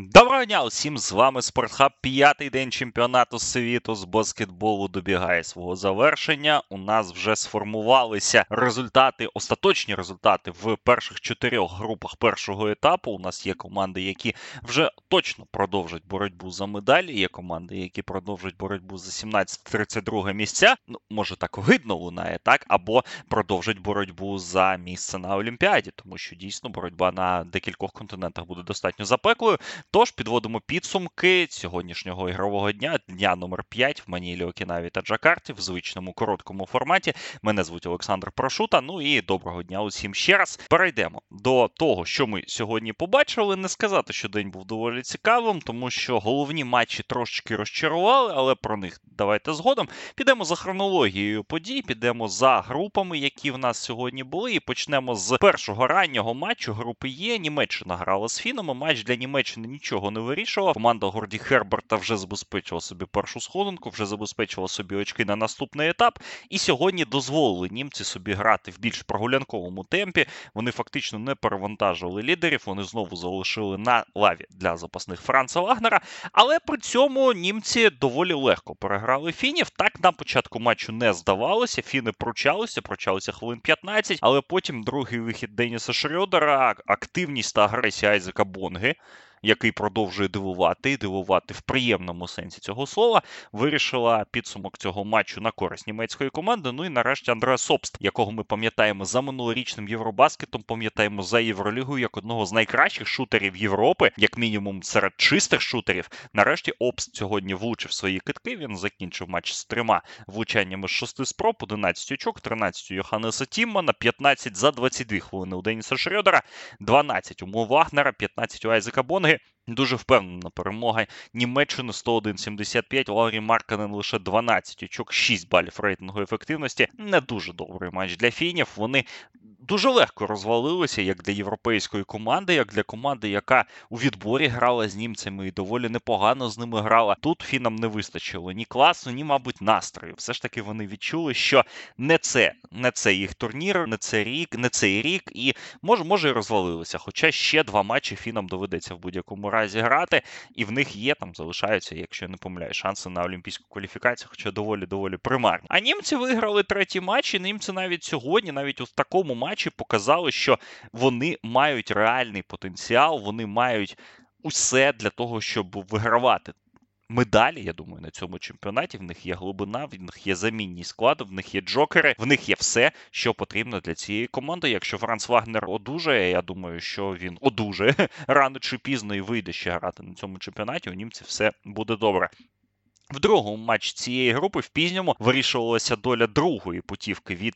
Доброго дня усім з вами Спортхаб. П'ятий день чемпіонату світу з баскетболу добігає свого завершення. У нас вже сформувалися результати, остаточні результати в перших чотирьох групах першого етапу. У нас є команди, які вже точно продовжать боротьбу за медалі. Є команди, які продовжать боротьбу за 17-32 місця. Ну, може так видно лунає, так, або продовжать боротьбу за місце на Олімпіаді, тому що дійсно боротьба на декількох континентах буде достатньо запеклою. Тож підводимо підсумки сьогоднішнього ігрового дня, дня номер 5 в Манілі, Окінаві та Джакарті в звичному короткому форматі. Мене звуть Олександр Прошута. Ну і доброго дня усім ще раз. Перейдемо до того, що ми сьогодні побачили. Не сказати, що день був доволі цікавим, тому що головні матчі трошечки розчарували, але про них давайте згодом. Підемо за хронологією подій, підемо за групами, які в нас сьогодні були, і почнемо з першого раннього матчу групи Є. Німеччина грала з Фінами. Матч для Німеччини нічого не вирішував. Команда Горді Херберта вже забезпечила собі першу сходинку, вже забезпечила собі очки на наступний етап. І сьогодні дозволили німці собі грати в більш прогулянковому темпі. Вони фактично не перевантажили лідерів. Вони знову залишили на лаві для запасних Франца Вагнера. Але при цьому німці доволі легко переграли фінів. Так на початку матчу не здавалося. Фіни пручалися, пручалися хвилин 15, але потім другий вихід Деніса Шрьодера, активність та агресія Айзека Бонги який продовжує дивувати і дивувати в приємному сенсі цього слова, вирішила підсумок цього матчу на користь німецької команди. Ну і нарешті Андреа Собст, якого ми пам'ятаємо за минулорічним Євробаскетом, пам'ятаємо за Євролігою як одного з найкращих шутерів Європи, як мінімум серед чистих шутерів. Нарешті Обст сьогодні влучив свої китки. Він закінчив матч з трьома влучаннями з шести спроб, 11 очок, 13 у Йоханнеса Тіммана, 15 за 22 хвилини у Деніса Шрёдера, 12 у Мо Вагнера, 15 у Айзека Бонги. Дуже впевнена перемога Німеччини 101-75, Ларі Марканен лише 12 очок, 6 балів рейтингу ефективності. Не дуже добрий матч для фінів. Вони дуже легко розвалилися як для європейської команди, як для команди, яка у відборі грала з німцями і доволі непогано з ними грала. Тут фінам не вистачило ні класу, ні, мабуть, настрою. Все ж таки вони відчули, що не це, не це їх турнір, не це рік, не цей рік, і може, може і розвалилися. Хоча ще два матчі фінам доведеться в будь-якому разі грати, і в них є там залишаються, якщо я не помиляю, шанси на олімпійську кваліфікацію, хоча доволі доволі примарні. А німці виграли третій матч, і німці навіть сьогодні, навіть у такому матчі показали, що вони мають реальний потенціал, вони мають усе для того, щоб вигравати. Медалі, я думаю, на цьому чемпіонаті в них є глибина, в них є замінні склади, в них є джокери, в них є все, що потрібно для цієї команди. Якщо Франц Вагнер одужає, я думаю, що він одужає рано чи пізно і вийде ще грати на цьому чемпіонаті. У німців все буде добре. В другому матчі цієї групи в пізньому вирішувалася доля другої путівки від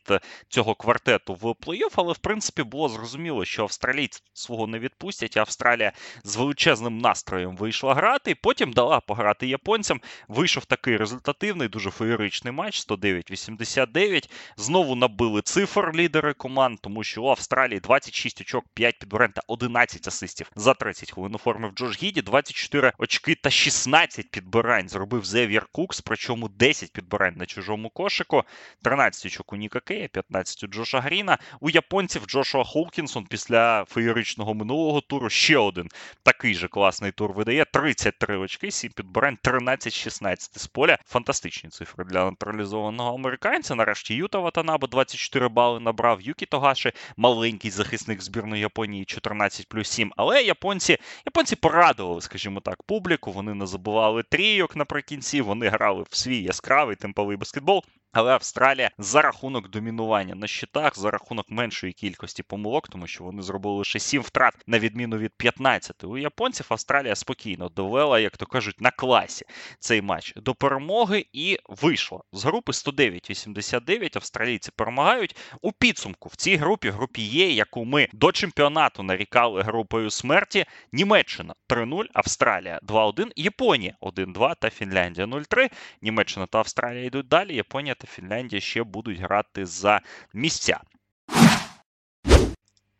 цього квартету в плей-офф, але в принципі було зрозуміло, що австралійці свого не відпустять. Австралія з величезним настроєм вийшла грати, і потім дала пограти японцям. Вийшов такий результативний, дуже феєричний матч: 109-89. Знову набили цифр лідери команд, тому що у Австралії 26 очок, 5 підборень та 11 асистів за 30 хвилин оформив Джош Гіді, 24 очки та 16 підбирань зробив Зе Зев'єр Кукс, причому 10 підбирань на чужому кошику, 13 очок у Ніка Кея, 15 у Джоша Гріна. У японців Джошуа Холкінсон після феєричного минулого туру ще один такий же класний тур видає. 33 очки, 7 підбирань, 13-16 з поля. Фантастичні цифри для нейтралізованого американця. Нарешті Юта Ватанаба 24 бали набрав. Юкі Тогаші, маленький захисник збірної Японії 14 плюс 7. Але японці японці порадували, скажімо так, публіку. Вони не забували трійок наприкінці всі вони грали в свій яскравий темповий баскетбол. Але Австралія за рахунок домінування на щитах, за рахунок меншої кількості помилок, тому що вони зробили лише 7 втрат на відміну від 15. У японців Австралія спокійно довела, як то кажуть, на класі цей матч до перемоги і вийшла з групи 109-89. Австралійці перемагають у підсумку в цій групі, групі Є, яку ми до чемпіонату нарікали групою смерті. Німеччина 3-0, Австралія 2-1, Японія 1-2 та Фінляндія 0-3. Німеччина та Австралія йдуть далі. Японія та Фінляндія ще будуть грати за місця.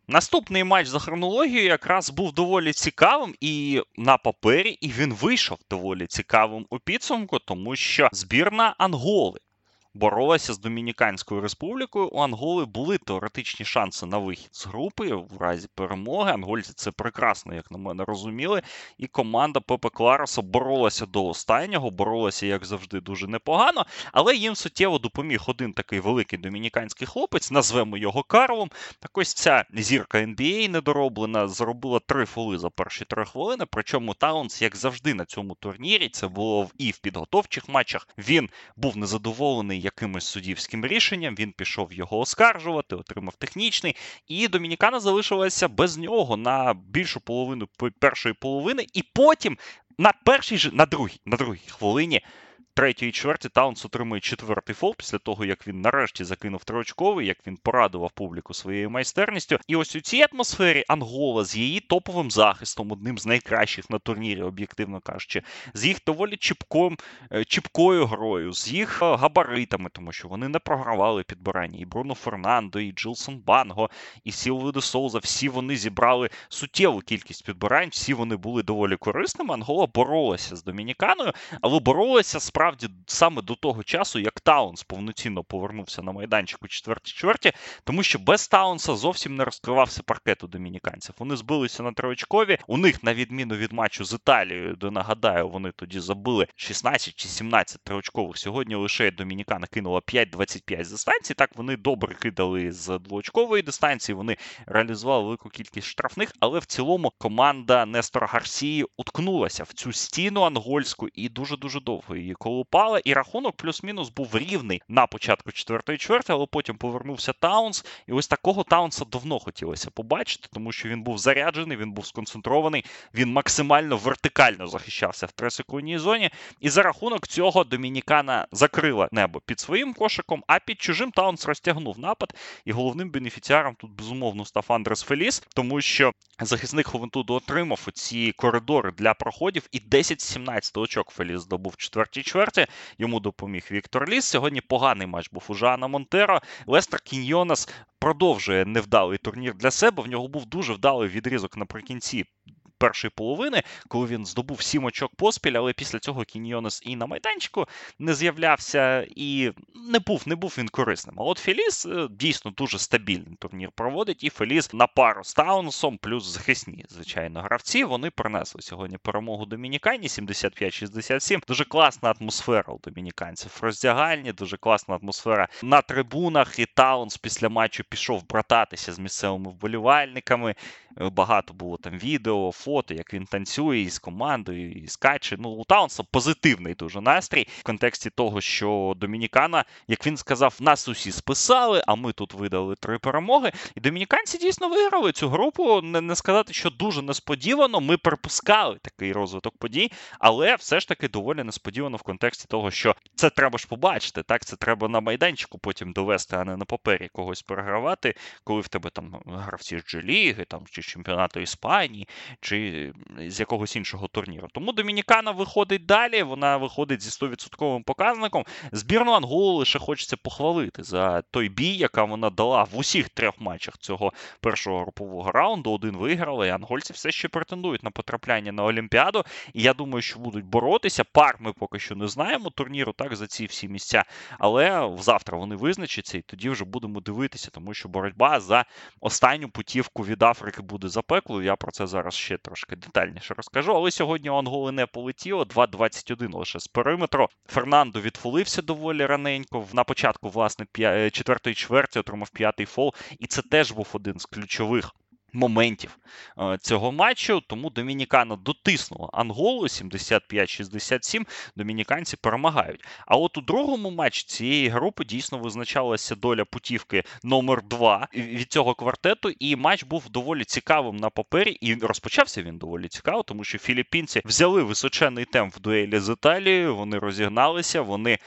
Наступний матч за хронологією якраз був доволі цікавим і на папері, і він вийшов доволі цікавим у підсумку, тому що збірна Анголи боролася з Домініканською республікою. У Анголи були теоретичні шанси на вихід з групи в разі перемоги. Ангольці це прекрасно, як на мене, розуміли. І команда Пепе Клароса боролася до останнього, боролася, як завжди, дуже непогано. Але їм суттєво допоміг один такий великий домініканський хлопець, назвемо його Карлом. Так ось ця зірка NBA недороблена, зробила три фоли за перші три хвилини. Причому Таунс, як завжди, на цьому турнірі, це було і в підготовчих матчах. Він був незадоволений якимось суддівським рішенням. Він пішов його оскаржувати, отримав технічний. І Домінікана залишилася без нього на більшу половину першої половини, і потім на першій на другій, на другій хвилині третій чверті Таунс отримує четвертий фол після того, як він нарешті закинув триочковий, як він порадував публіку своєю майстерністю. І ось у цій атмосфері Ангола з її топовим захистом, одним з найкращих на турнірі, об'єктивно кажучи, з їх доволі чіпком, е, чіпкою грою, з їх е, габаритами, тому що вони не програвали підбирання. І Бруно Фернандо, і Жілсон Банго, і Сілвіу де Соуза, всі вони зібрали суттєву кількість підбирань, всі вони були доволі корисними. Ангола боролася з Домініканою, але боролася справді насправді саме до того часу, як Таунс повноцінно повернувся на майданчик у четвертій чверті, тому що без Таунса зовсім не розкривався паркет у домініканців. Вони збилися на троєчкові. У них, на відміну від матчу з Італією, де нагадаю, вони тоді забили 16 чи 17 триочкових. Сьогодні лише Домінікана кинула 5-25 з дистанції. Так вони добре кидали з двоочкової дистанції. Вони реалізували велику кількість штрафних, але в цілому команда Нестора Гарсії уткнулася в цю стіну ангольську і дуже дуже довго її колупали, і рахунок плюс-мінус був рівний на початку четвертої чверти, але потім повернувся Таунс. І ось такого Таунса давно хотілося побачити, тому що він був заряджений, він був сконцентрований, він максимально вертикально захищався в трисекундній зоні. І за рахунок цього Домінікана закрила небо під своїм кошиком, а під чужим Таунс розтягнув напад. І головним бенефіціаром тут безумовно став Андрес Феліс, тому що захисник Ховентуду отримав ці коридори для проходів, і 10-17 очок Феліс здобув четвертій чверті. Йому допоміг Віктор Ліс. Сьогодні поганий матч був у Жана Монтеро. Лестер Кіньйонас продовжує невдалий турнір для себе. В нього був дуже вдалий відрізок наприкінці першої половини, коли він здобув сім очок поспіль, але після цього Кіньйонес і на майданчику не з'являвся, і не був не був він корисним. А от Феліс е, дійсно дуже стабільний турнір проводить, і Феліс на пару з Таунсом, плюс захисні, звичайно, гравці. Вони принесли сьогодні перемогу Домінікані 75-67. Дуже класна атмосфера у домініканців. Роздягальні, дуже класна атмосфера на трибунах. І Таунс після матчу пішов брататися з місцевими вболівальниками. Е, багато було там відео, фото, як він танцює із командою, і скаче. Ну, у Таунса позитивний дуже настрій в контексті того, що Домінікана, як він сказав, нас усі списали, а ми тут видали три перемоги. І домініканці дійсно виграли цю групу. Не, не сказати, що дуже несподівано. Ми припускали такий розвиток подій, але все ж таки доволі несподівано в контексті того, що це треба ж побачити. Так, це треба на майданчику потім довести, а не на папері когось перегравати, коли в тебе там гравці з G-ліги, там чи чемпіонату Іспанії, чи з якогось іншого турніру. Тому Домінікана виходить далі, вона виходить зі 100% показником. Збірну Анголу лише хочеться похвалити за той бій, яка вона дала в усіх трьох матчах цього першого групового раунду. Один виграли, і ангольці все ще претендують на потрапляння на Олімпіаду. І я думаю, що будуть боротися. Пар ми поки що не знаємо турніру, так, за ці всі місця. Але завтра вони визначаться, і тоді вже будемо дивитися, тому що боротьба за останню путівку від Африки буде запеклою. Я про це зараз ще трошки детальніше розкажу. Але сьогодні у Анголи не полетіло. 2-21 лише з периметру. Фернандо відфолився доволі раненько. На початку, власне, п'я четвертої чверті отримав п'ятий фол. І це теж був один з ключових моментів е, цього матчу. Тому Домінікана дотиснула Анголу 75-67. Домініканці перемагають. А от у другому матчі цієї групи дійсно визначалася доля путівки номер 2 від цього квартету. І матч був доволі цікавим на папері. І розпочався він доволі цікаво, тому що філіппінці взяли височений темп в дуелі з Італією. Вони розігналися, вони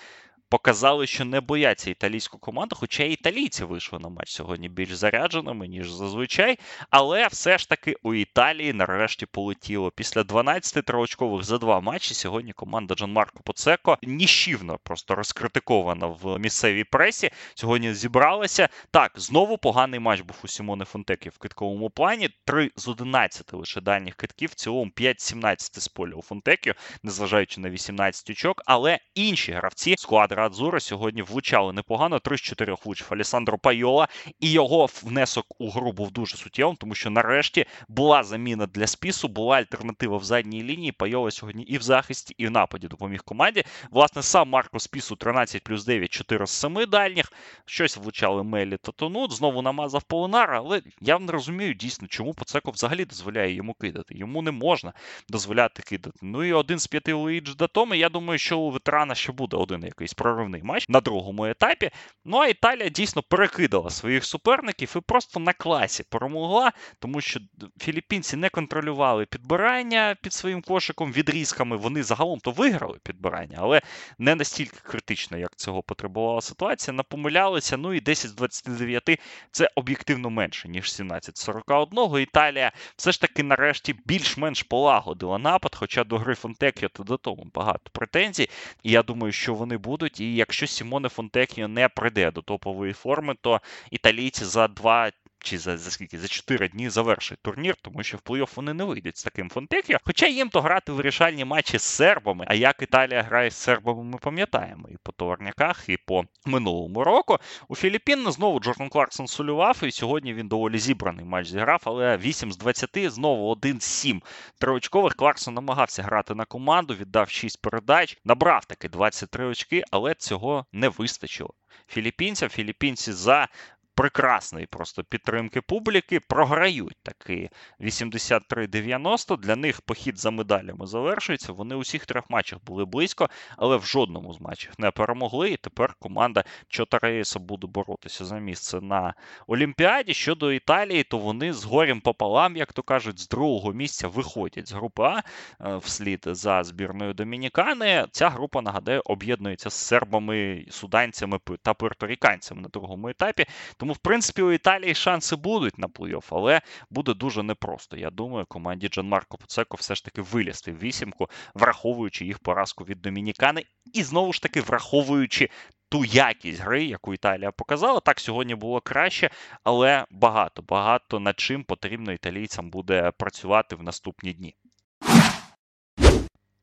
показали, що не бояться італійську команду, хоча і італійці вийшли на матч сьогодні більш зарядженими, ніж зазвичай. Але все ж таки у Італії нарешті полетіло. Після 12 троочкових за два матчі сьогодні команда Джанмарко Поцеко ніщівно просто розкритикована в місцевій пресі. Сьогодні зібралася. Так, знову поганий матч був у Сімони Фонтеки в китковому плані. 3 з 11 лише дальніх китків, в цілому 5-17 з поля у Фонтеків, незважаючи на 18 очок. Але інші гравці склади Адзура сьогодні влучали непогано. 3 з 4 влучив Алісандро Пайола, і його внесок у гру був дуже суттєвим, тому що нарешті була заміна для спісу, була альтернатива в задній лінії. Пайола сьогодні і в захисті, і в нападі допоміг команді. Власне, сам Марко Спісу 13 плюс 9, 4 з 7 дальніх. Щось влучали Мелі та Тонут. Знову намазав Полинара, але я не розумію дійсно, чому Поцеко взагалі дозволяє йому кидати. Йому не можна дозволяти кидати. Ну і один з п'яти Луїджі Датоми. Я думаю, що у ветерана ще буде один якийсь проривний матч на другому етапі. Ну а Італія дійсно перекидала своїх суперників і просто на класі перемогла, тому що філіппінці не контролювали підбирання під своїм кошиком відрізками. Вони загалом то виграли підбирання, але не настільки критично, як цього потребувала ситуація. Напомилялися. Ну і 10 з 29 це об'єктивно менше, ніж 17 з 41. Італія все ж таки нарешті більш-менш полагодила напад, хоча до гри Фонтеккіо та до того багато претензій. І я думаю, що вони будуть. І якщо Сімоне Фонтекіо не прийде до топової форми, то італійці за два чи за за скільки за 4 дні завершить турнір, тому що в плей-офф вони не вийдуть з таким Фонтекіо. Хоча їм то грати вирішальні матчі з сербами. А як Італія грає з сербами, ми пам'ятаємо і по товарняках, і по минулому року. У Філіппін знову Джордан Кларксон солював, і сьогодні він доволі зібраний матч зіграв, але 8 з 20, знову 1 з 7 триочкових. Кларксон намагався грати на команду, віддав 6 передач, набрав таки 23 очки, але цього не вистачило. Філіппінцям філіппінці за прекрасної просто підтримки публіки. Програють таки 83-90. Для них похід за медалями завершується. Вони у всіх трьох матчах були близько, але в жодному з матчів не перемогли. І тепер команда Чотареєса буде боротися за місце на Олімпіаді. Щодо Італії, то вони з горем пополам, як то кажуть, з другого місця виходять з групи А е, вслід за збірною Домінікани. Ця група, нагадаю, об'єднується з сербами, суданцями та пуерторіканцями на другому етапі. Тому, в принципі, у Італії шанси будуть на плей-офф, але буде дуже непросто. Я думаю, команді Джан Марко Поцеко все ж таки вилізти в вісімку, враховуючи їх поразку від Домінікани, і знову ж таки враховуючи. Ту якість гри, яку Італія показала, так сьогодні було краще, але багато багато над чим потрібно італійцям буде працювати в наступні дні.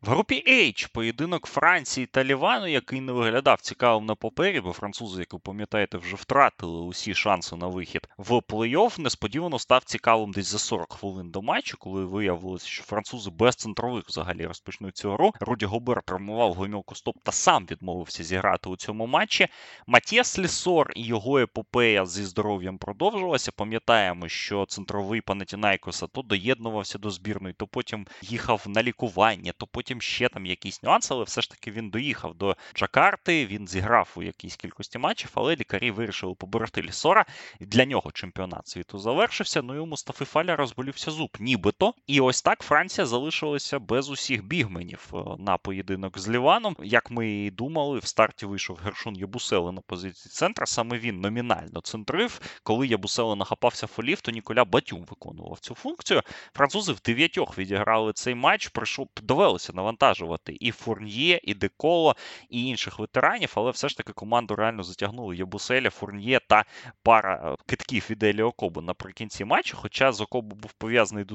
В групі H поєдинок Франції та Лівану, який не виглядав цікавим на папері, бо французи, як ви пам'ятаєте, вже втратили усі шанси на вихід в плей-офф, несподівано став цікавим десь за 40 хвилин до матчу, коли виявилося, що французи без центрових взагалі розпочнуть цю гру. Руді Гобер травмував гомілку стоп та сам відмовився зіграти у цьому матчі. Матєс Лісор і його епопея зі здоров'ям продовжувалася. Пам'ятаємо, що центровий Панатінайкоса то доєднувався до збірної, то потім їхав на лікування, то потім потім ще там якісь нюанси, але все ж таки він доїхав до Джакарти, він зіграв у якійсь кількості матчів, але лікарі вирішили поберегти Лісора. Для нього чемпіонат світу завершився. Ну і у Мустафи Фаля розболівся зуб, нібито. І ось так Франція залишилася без усіх бігменів е, на поєдинок з Ліваном. Як ми і думали, в старті вийшов Гершун Ябусели на позиції центра. Саме він номінально центрив. Коли Ябусели нахапався фолів, то Ніколя Батюм виконував цю функцію. Французи в дев'ятьох відіграли цей матч. Прийшов довелося на навантажувати і Фурньє, і Деколо, і інших ветеранів, але все ж таки команду реально затягнули Єбуселя, Фурньє та пара е, китків від Елі Окобу наприкінці матчу. Хоча з Окобу був пов'язаний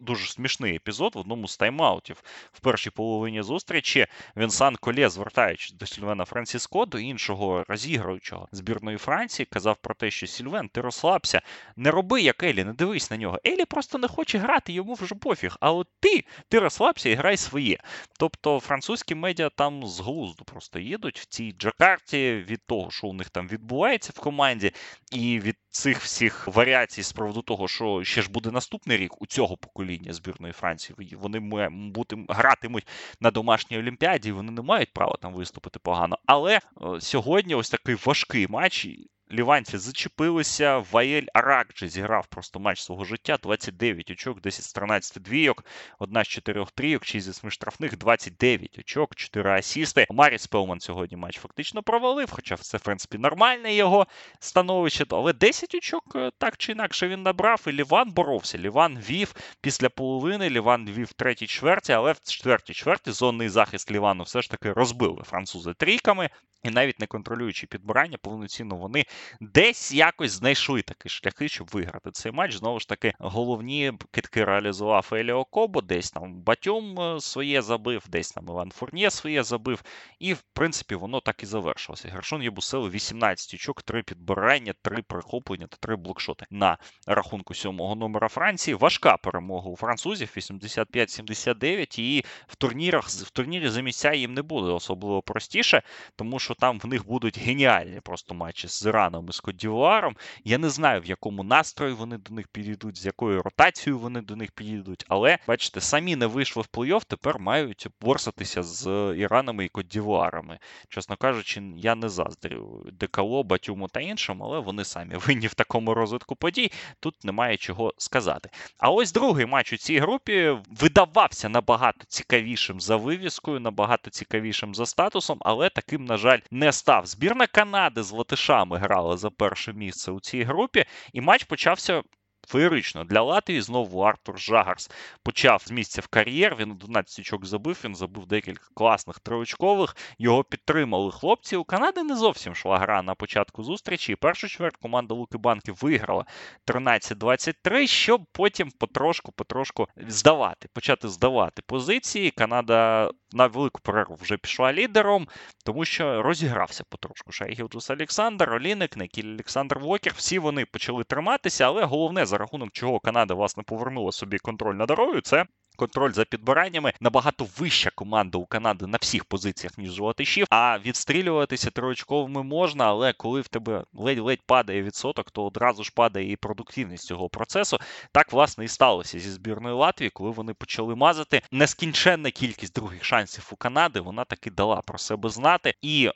дуже, смішний епізод в одному з тайм-аутів в першій половині зустрічі. Вінсан Колє, звертаючись до Сільвена Франциско, до іншого розігруючого збірної Франції, казав про те, що Сільвен, ти розслабся, не роби як Елі, не дивись на нього. Елі просто не хоче грати, йому вже пофіг. А от ти, ти розслабся і грай своє. Тобто французькі медіа там з глузду просто їдуть в цій Джакарті від того, що у них там відбувається в команді, і від цих всіх варіацій з приводу того, що ще ж буде наступний рік у цього покоління збірної Франції. Вони бути гратимуть на домашній олімпіаді, вони не мають права там виступити погано. Але е, сьогодні ось такий важкий матч. Ліванці зачепилися. Ваєль Аракджі зіграв просто матч свого життя. 29 очок, 10 з 13 двійок, одна з 4 трійок, 6 зі 8 штрафних, 29 очок, 4 асісти. Маріс Пелман сьогодні матч фактично провалив, хоча це, в принципі, нормальне його становище. Але 10 очок е, так чи інакше він набрав. І Ліван боровся. Ліван вів після половини. Ліван вів в третій чверті, але в четвертій чверті зонний захист Лівану все ж таки розбили французи трійками. І навіть не контролюючи підбирання, повноцінно вони десь якось знайшли такі шляхи, щоб виграти цей матч. Знову ж таки, головні китки реалізував Еліо Кобо, десь там Батьом е, своє забив, десь там Іван Фурнє своє забив. І, в принципі, воно так і завершилося. Гершон Єбусели 18 очок, 3 підбирання, 3 прихоплення та 3 блокшоти на рахунку сьомого номера Франції. Важка перемога у французів 85-79. І в турнірах в турнірі за місця їм не буде особливо простіше, тому що там в них будуть геніальні просто матчі з Іраном і з Кодівуаром. Я не знаю, в якому настрої вони до них підійдуть, з якою ротацією вони до них підійдуть. Але бачите, самі не вийшли в плей-офф, тепер мають борсатися з Іранами і Кодівуарами. Чесно кажучи, я не заздрю Декало, Батюму та іншим, але вони самі винні в такому розвитку подій. Тут немає чого сказати. А ось другий матч у цій групі видавався набагато цікавішим за вивіскою, набагато цікавішим за статусом, але таким, на жаль, не став. Збірна Канади з Латишами грала за перше місце у цій групі, і матч почався Феєрично для Латвії знову Артур Жагарс почав з місця в кар'єр. Він 11 очок забив. Він забив декілька класних триочкових. Його підтримали хлопці. У Канади не зовсім шла гра на початку зустрічі. І першу чверть команда Луки Банки виграла 13-23, щоб потім потрошку-потрошку здавати, почати здавати позиції. Канада на велику перерву вже пішла лідером, тому що розігрався потрошку. Шай Гілджес-Александер, Оліник, Нікіл Александер-Вокер. Всі вони почали триматися, але головне за рахунок чого Канада власне повернула собі контроль над грою, це контроль за підбираннями. Набагато вища команда у Канади на всіх позиціях, ніж у латишів. А відстрілюватися триочковими можна, але коли в тебе ледь-ледь падає відсоток, то одразу ж падає і продуктивність цього процесу. Так, власне, і сталося зі збірною Латвії, коли вони почали мазати. Нескінченна кількість других шансів у Канади вона таки дала про себе знати. І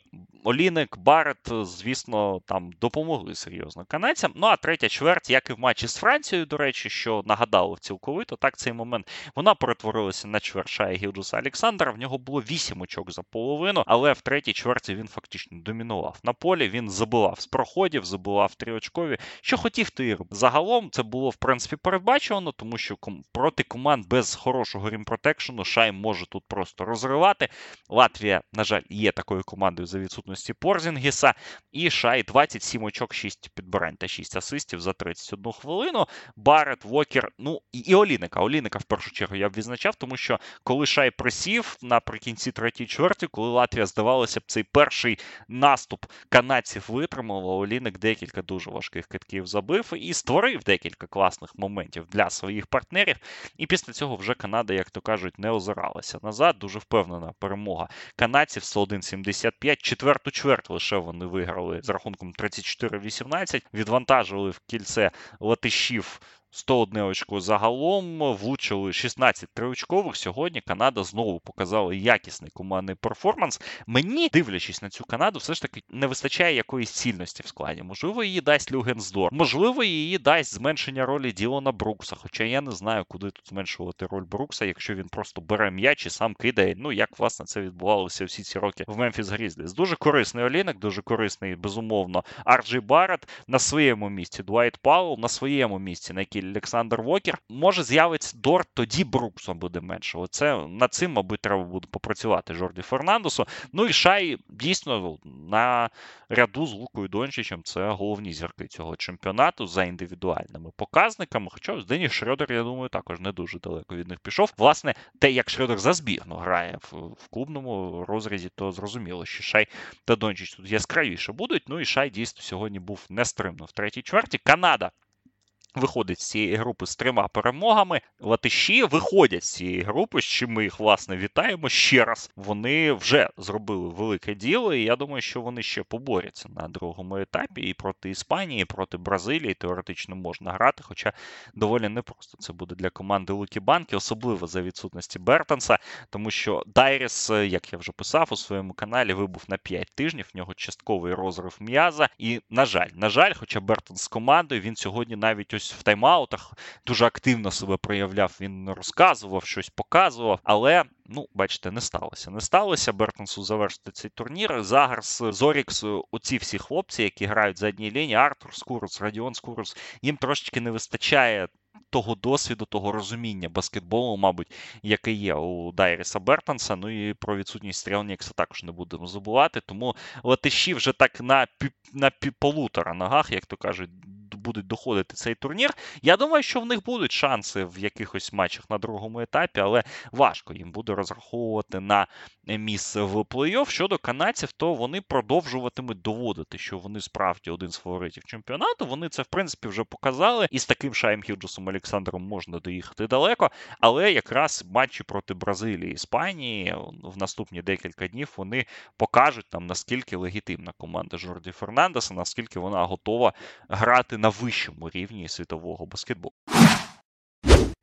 Оліник, Барет, звісно, там допомогли серйозно канадцям. Ну а третя чверть, як і в матчі з Францією, до речі, що нагадало цілковито, так цей момент вона перетворилася на чверть Шая Гілджуса Олександра. В нього було 8 очок за половину, але в третій чверті він фактично домінував. На полі він забивав з проходів, забивав тріочкові. Що хотів, і робив. Загалом це було в принципі передбачено, тому що проти команд без хорошого рімпротекшену Шай може тут просто розривати. Латвія, на жаль, є такою командою за відсутності Порзінгіса. І Шай 27 очок, 6 підбирань та 6 асистів за 31 хвилину. Барет, Вокер, ну і Оліника. Оліника в першу чергу я б відзначав, тому що коли Шай присів наприкінці третьої чверті, коли Латвія здавалося б, цей перший наступ канадців витримала, Оліник декілька дуже важких китків забив і створив декілька класних моментів для своїх партнерів. І після цього вже Канада, як то кажуть, не озиралася назад. Дуже впевнена перемога канадців 101-75. Четверту четверту чверть лише вони виграли з рахунком 34-18, відвантажили в кільце латишів 101 очко загалом, влучили 16 триочкових. Сьогодні Канада знову показала якісний командний перформанс. Мені, дивлячись на цю Канаду, все ж таки не вистачає якоїсь цільності в складі. Можливо, її дасть Люгенц Дорт, можливо, її дасть зменшення ролі Ділона Брукса. Хоча я не знаю, куди тут зменшувати роль Брукса, якщо він просто бере м'яч і сам кидає. Ну як власне це відбувалося всі ці роки в Мемфіс Грізліс. Дуже корисний Оліник, дуже корисний, безумовно, Ар Джей Барретт на своєму місці. Дуайт Пауелл на своєму місці, Нікіл Александер-Вокер. Може з'явиться Дорт, тоді Бруксом буде менше. Оце над цим, мабуть, треба буде попрацювати Жорді Фернандесу. Ну і Шай дійсно на ряду з Лукою Дончичем це головні зірки цього чемпіонату за індивідуальними показниками. Хоча з Денні Шредер, я думаю, також не дуже далеко від них пішов. Власне, те, як Шредер за збірну грає в, в клубному розрізі, то зрозуміло, що Шай та Дончич тут яскравіше будуть. Ну і Шай дійсно сьогодні був нестримно в третій чверті. Канада Виходить з цієї групи з трьома перемогами. Латиші виходять з цієї групи, з чим ми їх власне вітаємо ще раз. Вони вже зробили велике діло, і я думаю, що вони ще поборються на другому етапі. І проти Іспанії, і проти Бразилії теоретично можна грати. Хоча доволі непросто це буде для команди Лукі Банки, особливо за відсутності Бертонса, тому що Дайріс, як я вже писав у своєму каналі, вибув на 5 тижнів. В нього частковий розрив м'яза. І, на жаль, на жаль, хоча Бертон з командою він сьогодні навіть ось щось в тайм-аутах, дуже активно себе проявляв. Він розказував, щось показував, але. Ну, бачите, не сталося. Не сталося Бертонсу завершити цей турнір. Загарс, Зорікс, оці всі хлопці, які грають за задній лінії, Артур Скурус, Радіон Скурус, їм трошечки не вистачає того досвіду, того розуміння баскетболу, мабуть, яке є у Дайріса Бертонса. Ну і про відсутність Стрелнікса також не будемо забувати. Тому латиші вже так на на полутора ногах, як то кажуть, будуть доходити цей турнір. Я думаю, що в них будуть шанси в якихось матчах на другому етапі, але важко їм буде розраховувати на місце в плей-офф. Щодо канадців, то вони продовжуватимуть доводити, що вони справді один з фаворитів чемпіонату. Вони це в принципі вже показали. І з таким Шаєм Хюджесом Олександром можна доїхати далеко. Але якраз матчі проти Бразилії Іспанії в наступні декілька днів вони покажуть нам наскільки легітимна команда Жорді Фернандеса, наскільки вона готова грати на вищому рівні світового баскетболу.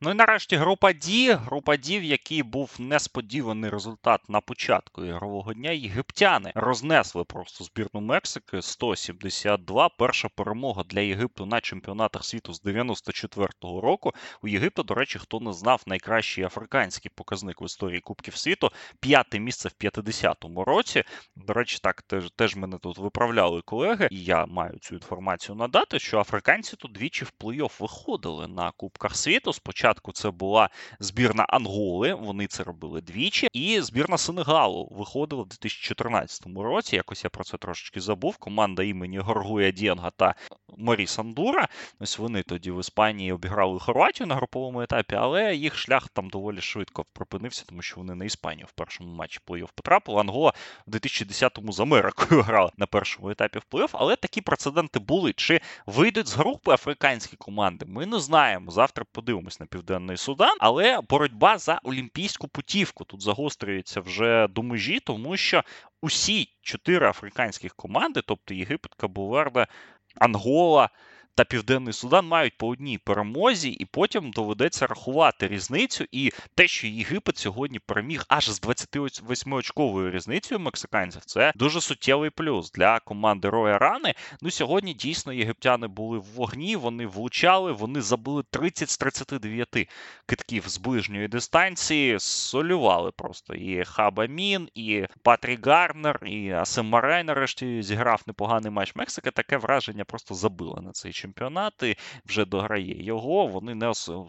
Ну і нарешті група Ді. Група Ді, в якій був несподіваний результат на початку ігрового дня. Єгиптяни рознесли просто збірну Мексики 172. Перша перемога для Єгипту на чемпіонатах світу з 94-го року. У Єгипту, до речі, хто не знав найкращий африканський показник в історії Кубків світу. П'яте місце в 50-му році. До речі, так теж теж мене тут виправляли колеги, і я маю цю інформацію надати, що африканці тут двічі в плей-офф виходили на Кубках світу. Спочатку спочатку це була збірна Анголи, вони це робили двічі, і збірна Сенегалу виходила в 2014 році. Якось я про це трошечки забув. Команда імені Горгуя Дєнга та Морі Сандура. Ось вони тоді в Іспанії обіграли Хорватію на груповому етапі, але їх шлях там доволі швидко припинився, тому що вони на Іспанію в першому матчі плей-офф потрапили. Ангола в 2010-му з Америкою грала на першому етапі в плей-офф, але такі прецеденти були. Чи вийдуть з групи африканські команди? Ми не знаємо. Завтра подивимось на Південний Судан, але боротьба за олімпійську путівку тут загострюється вже до межі, тому що усі чотири африканських команди, тобто Єгипет, Кабуверде, Ангола та Південний Судан мають по одній перемозі, і потім доведеться рахувати різницю. І те, що Єгипет сьогодні переміг аж з 28-очковою різницею мексиканців, це дуже суттєвий плюс для команди Роя Рани. Ну сьогодні дійсно єгиптяни були в вогні, вони влучали, вони забили 30 з 39 китків з ближньої дистанції, солювали просто і Хаба Мін, і Патрі Гарнер, і Асем Марай нарешті зіграв непоганий матч. Мексика таке враження просто забила на цей чемпіонати, вже дограє його. Вони не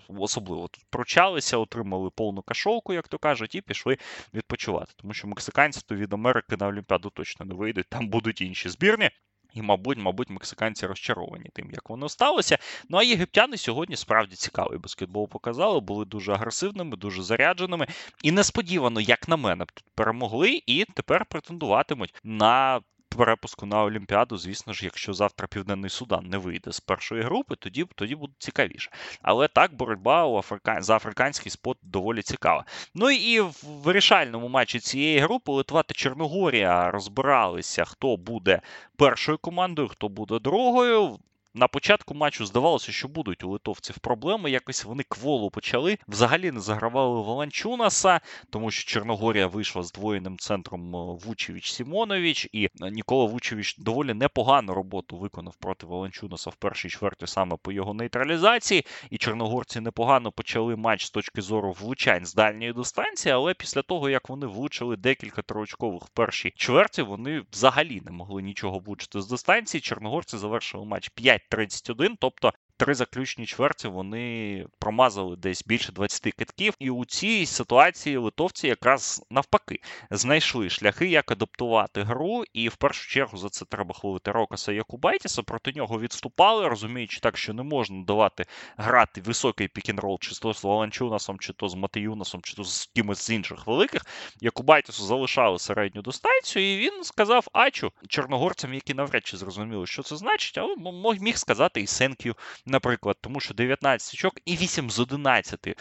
особливо тут прочалися, отримали повну кашовку, як то кажуть, і пішли відпочивати. Тому що мексиканці то від Америки на Олімпіаду точно не вийдуть, там будуть інші збірні. І, мабуть, мабуть, мексиканці розчаровані тим, як воно сталося. Ну а єгиптяни сьогодні справді цікавий баскетбол показали, були дуже агресивними, дуже зарядженими. І несподівано, як на мене, тут перемогли і тепер претендуватимуть на перепуску на Олімпіаду, звісно ж, якщо завтра Південний Судан не вийде з першої групи, тоді тоді буде цікавіше. Але так, боротьба у Африка... за африканський спот доволі цікава. Ну і в вирішальному матчі цієї групи Литва та Чорногорія розбиралися, хто буде першою командою, хто буде другою. На початку матчу здавалося, що будуть у литовців проблеми. Якось вони кволу почали. Взагалі не загравали Воланчунаса, тому що Чорногорія вийшла з двоєним центром е, Вучевич Сімонович, і е, Нікола Вучевич доволі непогану роботу виконав проти Воланчунаса в першій чверті саме по його нейтралізації. І чорногорці непогано почали матч з точки зору влучань з дальньої дистанції, але після того, як вони влучили декілька троочкових в першій чверті, вони взагалі не могли нічого влучити з дистанції. Чорногорці завершили матч 5 5-31, тобто три заключні чверті вони промазали десь більше 20 китків. І у цій ситуації литовці якраз навпаки знайшли шляхи, як адаптувати гру. І в першу чергу за це треба хвалити Рокаса Якубайтіса. Проти нього відступали, розуміючи так, що не можна давати грати високий пікінрол, чи то з Валанчунасом, чи то з Матеюнасом, чи то з кимось з інших великих. Якубайтісу залишали середню дистанцію, і він сказав Ачу чорногорцям, які навряд чи зрозуміли, що це значить, але міг сказати і Сенкю наприклад, тому що 19 очок і 8 з 11 е,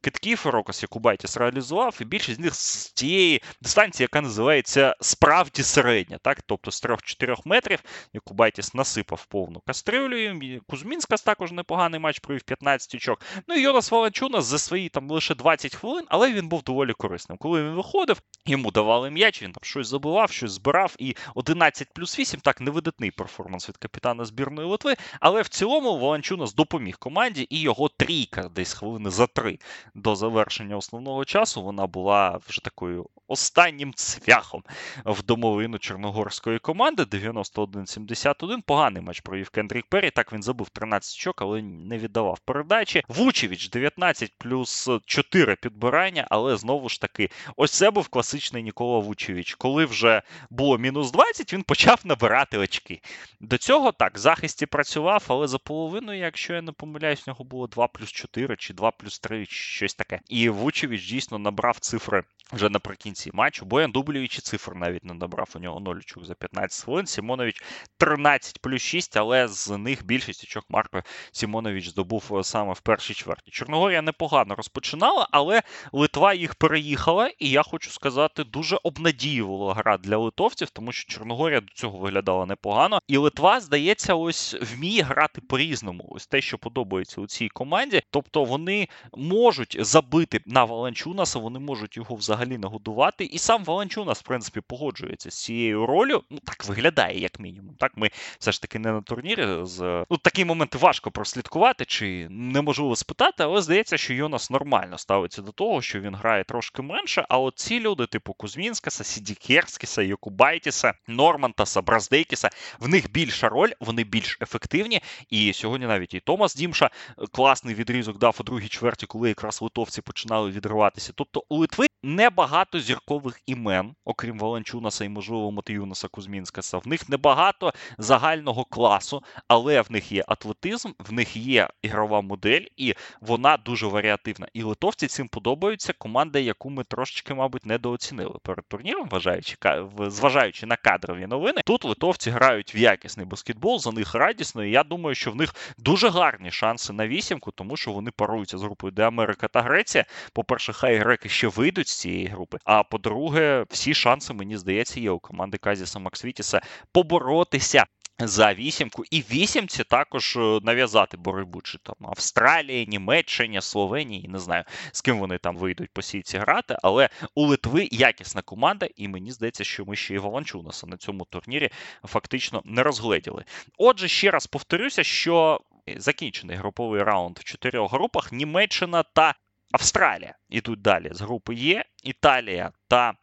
китків Рокос Якубайтіс реалізував, і більшість з них з тієї дистанції, яка називається справді середня, так? тобто з 3-4 метрів Якубайтіс насипав повну кастрюлю. Кузьмінськас також непоганий матч провів 15 очок. Ну і Йонас Валанчуна за свої там лише 20 хвилин, але він був доволі корисним. Коли він виходив, йому давали м'яч, він там щось забивав, щось збирав. І 11 плюс 8 так невидатний перформанс від капітана збірної Литви. Але в цілому Волончунас допоміг команді, і його трійка десь хвилини за три до завершення основного часу. Вона була вже такою останнім цвяхом в домовину чорногорської команди. 91-71. Поганий матч провів Кендрік Перрі. Так він забив 13 очок, але не віддавав передачі. Вучевич 19 плюс 4 підбирання, але знову ж таки, ось це був класичний Нікола Вучевич. Коли вже було мінус 20, він почав набирати очки. До цього так, захисті працював, але за половиною, якщо я не помиляюсь, в нього було 2 плюс 4 чи 2 плюс 3, чи щось таке. І Вучевич дійсно набрав цифри вже наприкінці матчу. Боян Дублєвич цифр навіть не набрав. У нього 0 очок за 15 хвилин. Сімонович 13 плюс 6, але з них більшість очок Марко Сімонович здобув е, саме в першій чверті. Чорногорія непогано розпочинала, але Литва їх переїхала, і я хочу сказати, дуже обнадіювала гра для литовців, тому що Чорногорія до цього виглядала непогано. І Литва, здається, ось вміє грати по-різному. Ось те, що подобається у цій команді. Тобто вони можуть забити на Валанчунаса, вони можуть його взагалі нагодувати. І сам Валанчунас, в принципі, погоджується з цією ролью. Ну так виглядає, як мінімум. Так, ми все ж таки не на турнірі. З ну такі моменти важко прослідкувати чи неможливо спитати, але здається, що Йонас нормально ставиться до того, що він грає трошки менше. А от ці люди, типу Кузмінськаса, Сідікерськіса, Йокубайтіса, Нормантаса, Браздейкіса, в них більша роль, вони більш ефективні. І сьогодні навіть і Томас Дімша е, класний відрізок дав у другій чверті, коли якраз литовці починали відриватися. Тобто у Литви небагато зіркових імен, окрім Валенчунаса і, можливо, Матеюнаса Кузмінськаса. В них небагато загального класу, але в них є атлетизм, в них є ігрова модель, і вона дуже варіативна. І литовці цим подобаються. Команда, яку ми трошечки, мабуть, недооцінили перед турніром, вважаючи зважаючи на кадрові новини. Тут литовці грають в якісний баскетбол, за них радісно. І я думаю, що в них дуже гарні шанси на вісімку, тому що вони паруються з групою, де Америка та Греція. По-перше, хай греки ще вийдуть з цієї групи. А по-друге, всі шанси, мені здається, є у команди Казіса Максвітіса поборотися. За вісімку і вісімці також е, нав'язати боротьбу чи там Австралії, Німеччині, Словенії, не знаю з ким вони там вийдуть по сійці грати, але у Литви якісна команда, і мені здається, що ми ще і Волончунаса на цьому турнірі фактично не розгледіли. Отже, ще раз повторюся, що закінчений груповий раунд в чотирьох групах Німеччина та Австралія. Ідуть далі з групи Є, Італія та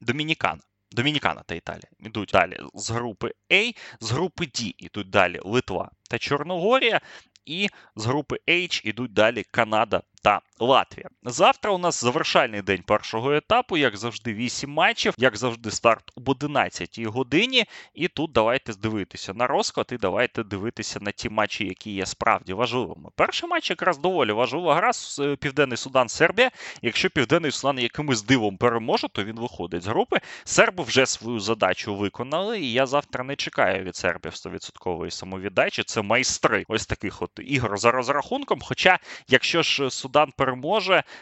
Домінікана. Домінікана та Італія. Ідуть далі з групи А, з групи D ідуть далі Литва та Чорногорія, і з групи H ідуть далі Канада та Латвія. Завтра у нас завершальний день першого етапу, як завжди, 8 матчів, як завжди, старт об 11 годині. І тут давайте дивитися на розклад і давайте дивитися на ті матчі, які є справді важливими. Перший матч якраз доволі важлива гра е, Південний Судан, Сербія. Якщо Південний Судан якимось дивом переможе, то він виходить з групи. Серби вже свою задачу виконали, і я завтра не чекаю від сербів 100% самовіддачі. Це майстри ось таких от ігор за розрахунком. Хоча, якщо ж Судан переможе,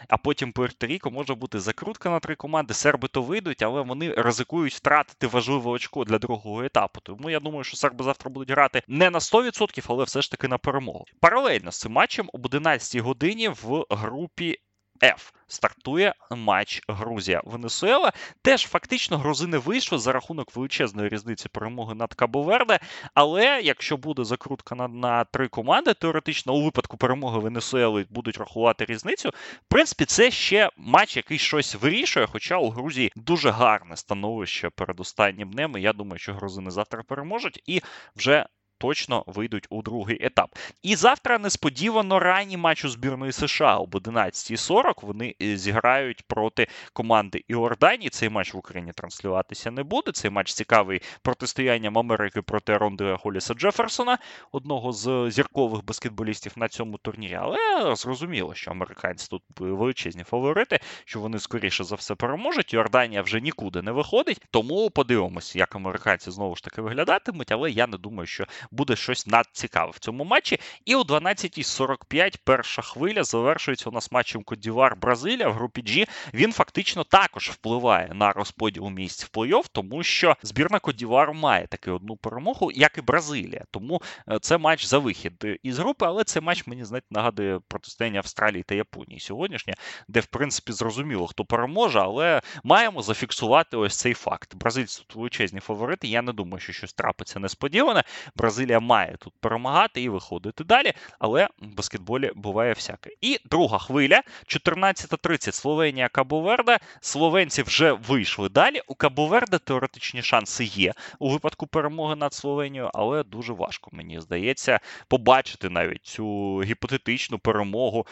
а потім Пуерто-Ріко може бути закрутка на три команди. Серби то вийдуть, але вони ризикують втратити важливе очко для другого етапу. Тому я думаю, що серби завтра будуть грати не на 100%, але все ж таки на перемогу. Паралельно з цим матчем об 11 годині в групі F стартує матч Грузія Венесуела. Теж фактично грузини вийшли за рахунок величезної різниці перемоги над Кабоверде. Але якщо буде закрутка на, на три команди, теоретично у випадку перемоги Венесуели будуть рахувати різницю. В принципі, це ще матч, який щось вирішує. Хоча у Грузії дуже гарне становище перед останнім днем. і Я думаю, що грузини завтра переможуть і вже точно вийдуть у другий етап. І завтра несподівано ранній матч у збірної США об 11.40 вони е, зіграють проти команди Іорданії. Цей матч в Україні транслюватися не буде. Цей матч цікавий протистоянням Америки проти Ронди Холіса Джеферсона, одного з зіркових баскетболістів на цьому турнірі. Але зрозуміло, що американці тут величезні фаворити, що вони скоріше за все переможуть. Йорданія вже нікуди не виходить. Тому подивимося, як американці знову ж таки виглядатимуть, але я не думаю, що буде щось надцікаве в цьому матчі. І о 12.45 перша хвиля завершується у нас матчем Кодівар Бразилія в групі G. Він фактично також впливає на розподіл місць в плей-офф, тому що збірна Кодівару має таки одну перемогу, як і Бразилія. Тому е, це матч за вихід із групи, але цей матч мені знаєте, нагадує протистояння Австралії та Японії сьогоднішнє, де в принципі зрозуміло, хто переможе, але маємо зафіксувати ось цей факт. Бразильці величезні фаворити. Я не думаю, що щось трапиться несподіване. Бразилія має тут перемагати і виходити далі, але в баскетболі буває всяке. І друга хвиля, 14.30 Словенія Кабоверда. Словенці вже вийшли далі. У Кабоверда теоретичні шанси є у випадку перемоги над Словенією, але дуже важко, мені здається, побачити навіть цю гіпотетичну перемогу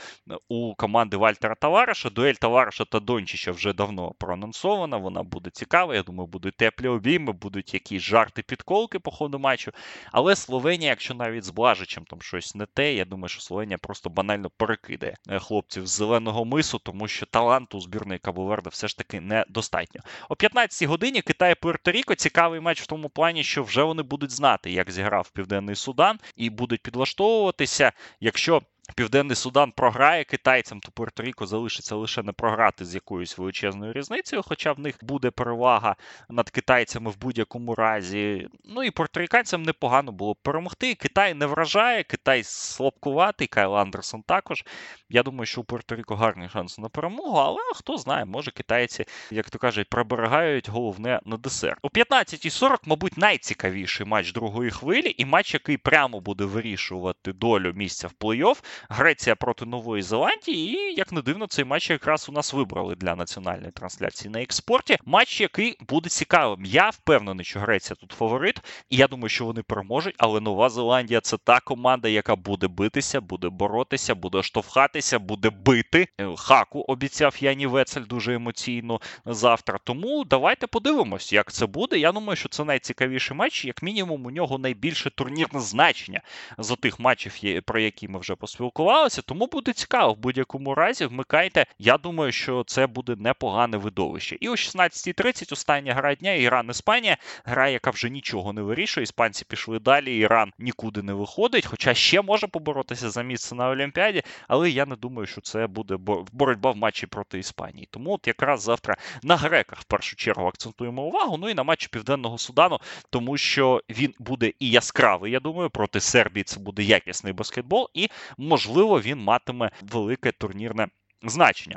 у команди Вальтера Тавареша. Дуель Тавареша та Дончича вже давно проанонсована. Вона буде цікава. Я думаю, будуть теплі обійми, будуть якісь жарти підколки по ходу матчу. Але Словенія, якщо навіть з Блажичем там щось не те, я думаю, що Словенія просто банально перекидає е, хлопців з зеленого мису, тому що таланту у збірної Кабоверда все ж таки недостатньо. О 15-й годині Китай Пуерто-Ріко цікавий матч в тому плані, що вже вони будуть знати, як зіграв Південний Судан, і будуть підлаштовуватися. Якщо Південний Судан програє китайцям, то Пуерто-Ріко залишиться лише не програти з якоюсь величезною різницею, хоча в них буде перевага над китайцями в будь-якому разі. Ну і порторіканцям непогано було перемогти. Китай не вражає, Китай слабкуватий, Кайл Андерсон також. Я думаю, що у Пуерто-Ріко гарний шанс на перемогу, але хто знає, може китайці, як то кажуть, приберігають головне на десерт. О 15.40, мабуть, найцікавіший матч другої хвилі, і матч, який прямо буде вирішувати долю місця в плей-офф. Греція проти Нової Зеландії. І, як не дивно, цей матч якраз у нас вибрали для національної трансляції на експорті. Матч, який буде цікавим. Я впевнений, що Греція тут фаворит, і я думаю, що вони переможуть. Але Нова Зеландія це та команда, яка буде битися, буде боротися, буде штовхатися, буде бити. Е, хаку обіцяв Яні Вецель дуже емоційно завтра. Тому давайте подивимось, як це буде. Я думаю, що це найцікавіший матч. Як мінімум, у нього найбільше турнірне значення з тих матчів, про які ми вже поспілкувалися спілкувалися, тому буде цікаво в будь-якому разі. Вмикайте. Я думаю, що це буде непогане видовище. І о 16.30 остання гра дня Іран Іспанія. Гра, яка вже нічого не вирішує. Іспанці пішли далі. Іран нікуди не виходить, хоча ще може поборотися за місце на Олімпіаді, але я не думаю, що це буде боротьба в матчі проти Іспанії. Тому от якраз завтра на греках в першу чергу акцентуємо увагу. Ну і на матчі Південного Судану, тому що він буде і яскравий. Я думаю, проти Сербії це буде якісний баскетбол, і можливо, він матиме велике турнірне значення.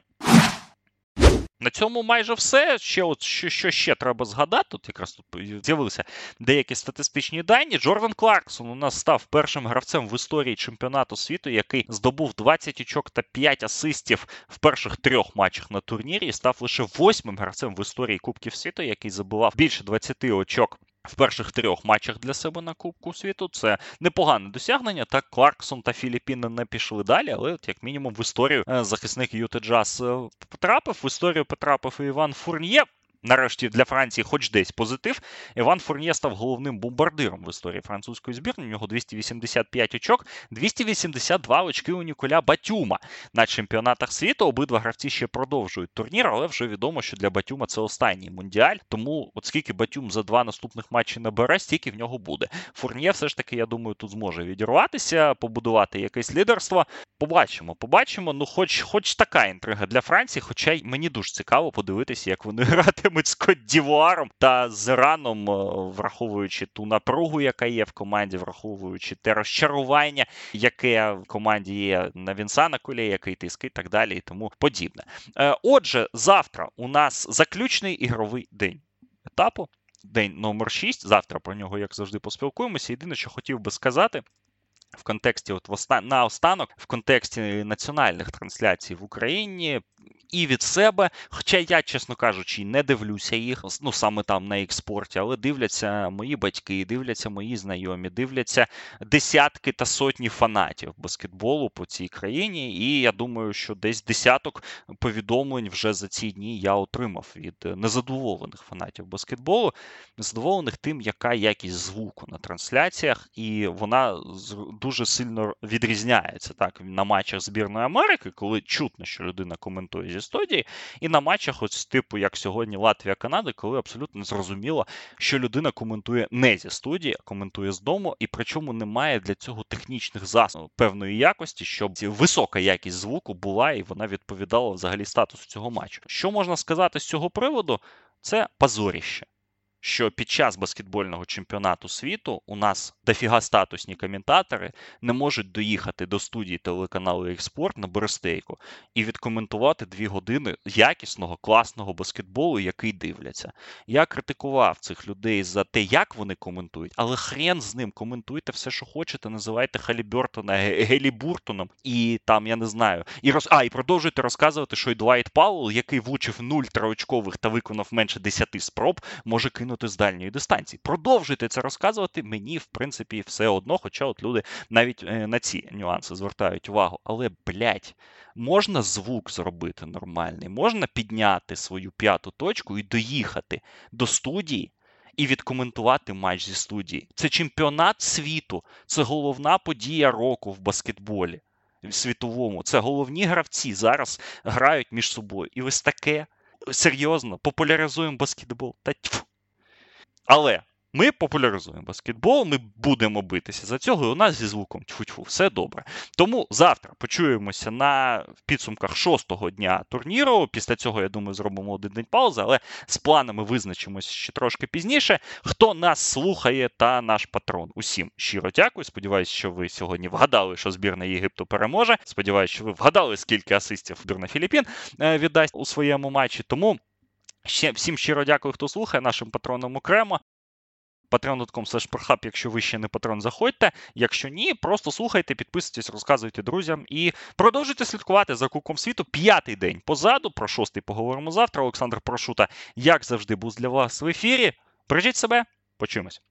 На цьому майже все. Ще от що що ще треба згадати. Тут якраз тут з'явилися деякі статистичні дані. Джордан Кларксон у нас став першим гравцем в історії чемпіонату світу, який здобув 20 очок та 5 асистів в перших трьох матчах на турнірі. І став лише восьмим гравцем в історії Кубків світу, який забивав більше 20 очок в перших трьох матчах для себе на Кубку світу. Це непогане досягнення. Так, Кларксон та Філіппіни не пішли далі, але от як мінімум в історію е, захисник Юти Джаз е, потрапив. В історію потрапив і Іван Фурньє. Нарешті для Франції, хоч десь позитив. Іван Фурнє став головним бомбардиром в історії французької збірної. У нього 285 очок, 282 очки у Ніколя Батюма на чемпіонатах світу. Обидва гравці ще продовжують турнір, але вже відомо, що для Батюма це останній мундіаль. Тому, от скільки Батюм за два наступних матчі набере, стільки в нього буде. Фурнє все ж таки, я думаю, тут зможе відірватися, побудувати якесь лідерство. Побачимо, побачимо. Ну, хоч, хоч така інтрига для Франції, хоча й мені дуже цікаво подивитися, як вони гратимуть з Коддівуаром та з Іраном, е, враховуючи ту напругу, яка є в команді, враховуючи те розчарування, яке в команді є на Вінсана Кулі, який тиск і так далі, і тому подібне. Е, отже, завтра у нас заключний ігровий день етапу. День номер 6. Завтра про нього, як завжди, поспілкуємося. Єдине, що хотів би сказати, в контексті, от на останок, в контексті національних трансляцій в Україні і від себе. Хоча я, чесно кажучи, не дивлюся їх, ну саме там на експорті, але дивляться мої батьки, дивляться мої знайомі, дивляться десятки та сотні фанатів баскетболу по цій країні. І я думаю, що десь десяток повідомлень вже за ці дні я отримав від незадоволених фанатів баскетболу, задоволених тим, яка якість звуку на трансляціях, і вона дуже сильно відрізняється так на матчах збірної Америки, коли чутно, що людина коментує коментує зі студії, і на матчах, ось типу, як сьогодні Латвія, Канада, коли абсолютно зрозуміло, що людина коментує не зі студії, а коментує з дому, і причому немає для цього технічних засобів певної якості, щоб висока якість звуку була і вона відповідала взагалі статусу цього матчу. Що можна сказати з цього приводу? Це позоріще що під час баскетбольного чемпіонату світу у нас дофіга статусні коментатори не можуть доїхати до студії телеканалу «Експорт» на Берестейку і відкоментувати дві години якісного, класного баскетболу, який дивляться. Я критикував цих людей за те, як вони коментують, але хрен з ним коментуйте все, що хочете, називайте Халібертона Гелібуртоном і там, я не знаю, і роз... а, і продовжуйте розказувати, що і Двайт Пауэлл, який влучив нуль троочкових та виконав менше 10 спроб, може кинути кинути з дальньої дистанції. Продовжуйте це розказувати. Мені, в принципі, все одно, хоча от люди навіть е, на ці нюанси звертають увагу. Але, блядь, можна звук зробити нормальний, можна підняти свою п'яту точку і доїхати до студії. І відкоментувати матч зі студії. Це чемпіонат світу, це головна подія року в баскетболі в світовому. Це головні гравці зараз грають між собою. І ось таке серйозно популяризуємо баскетбол. Та тьфу. Але ми популяризуємо баскетбол, ми будемо битися за цього, і у нас зі звуком тьфу-тьфу, все добре. Тому завтра почуємося на підсумках шостого дня турніру. Після цього, я думаю, зробимо один день паузи, але з планами визначимося ще трошки пізніше. Хто нас слухає та наш патрон? Усім щиро дякую. Сподіваюсь, що ви сьогодні вгадали, що збірна Єгипту переможе. Сподіваюсь, що ви вгадали, скільки асистів збірна Філіппін е, віддасть у своєму матчі. Тому. Ще всім щиро дякую, хто слухає нашим патронам окремо. patreon.com, якщо ви ще не патрон, заходьте. Якщо ні, просто слухайте, підписуйтесь, розказуйте друзям і продовжуйте слідкувати за куком світу. П'ятий день позаду. Про шостий поговоримо завтра. Олександр Прошута, як завжди, був для вас в ефірі. Бережіть себе, почуємось.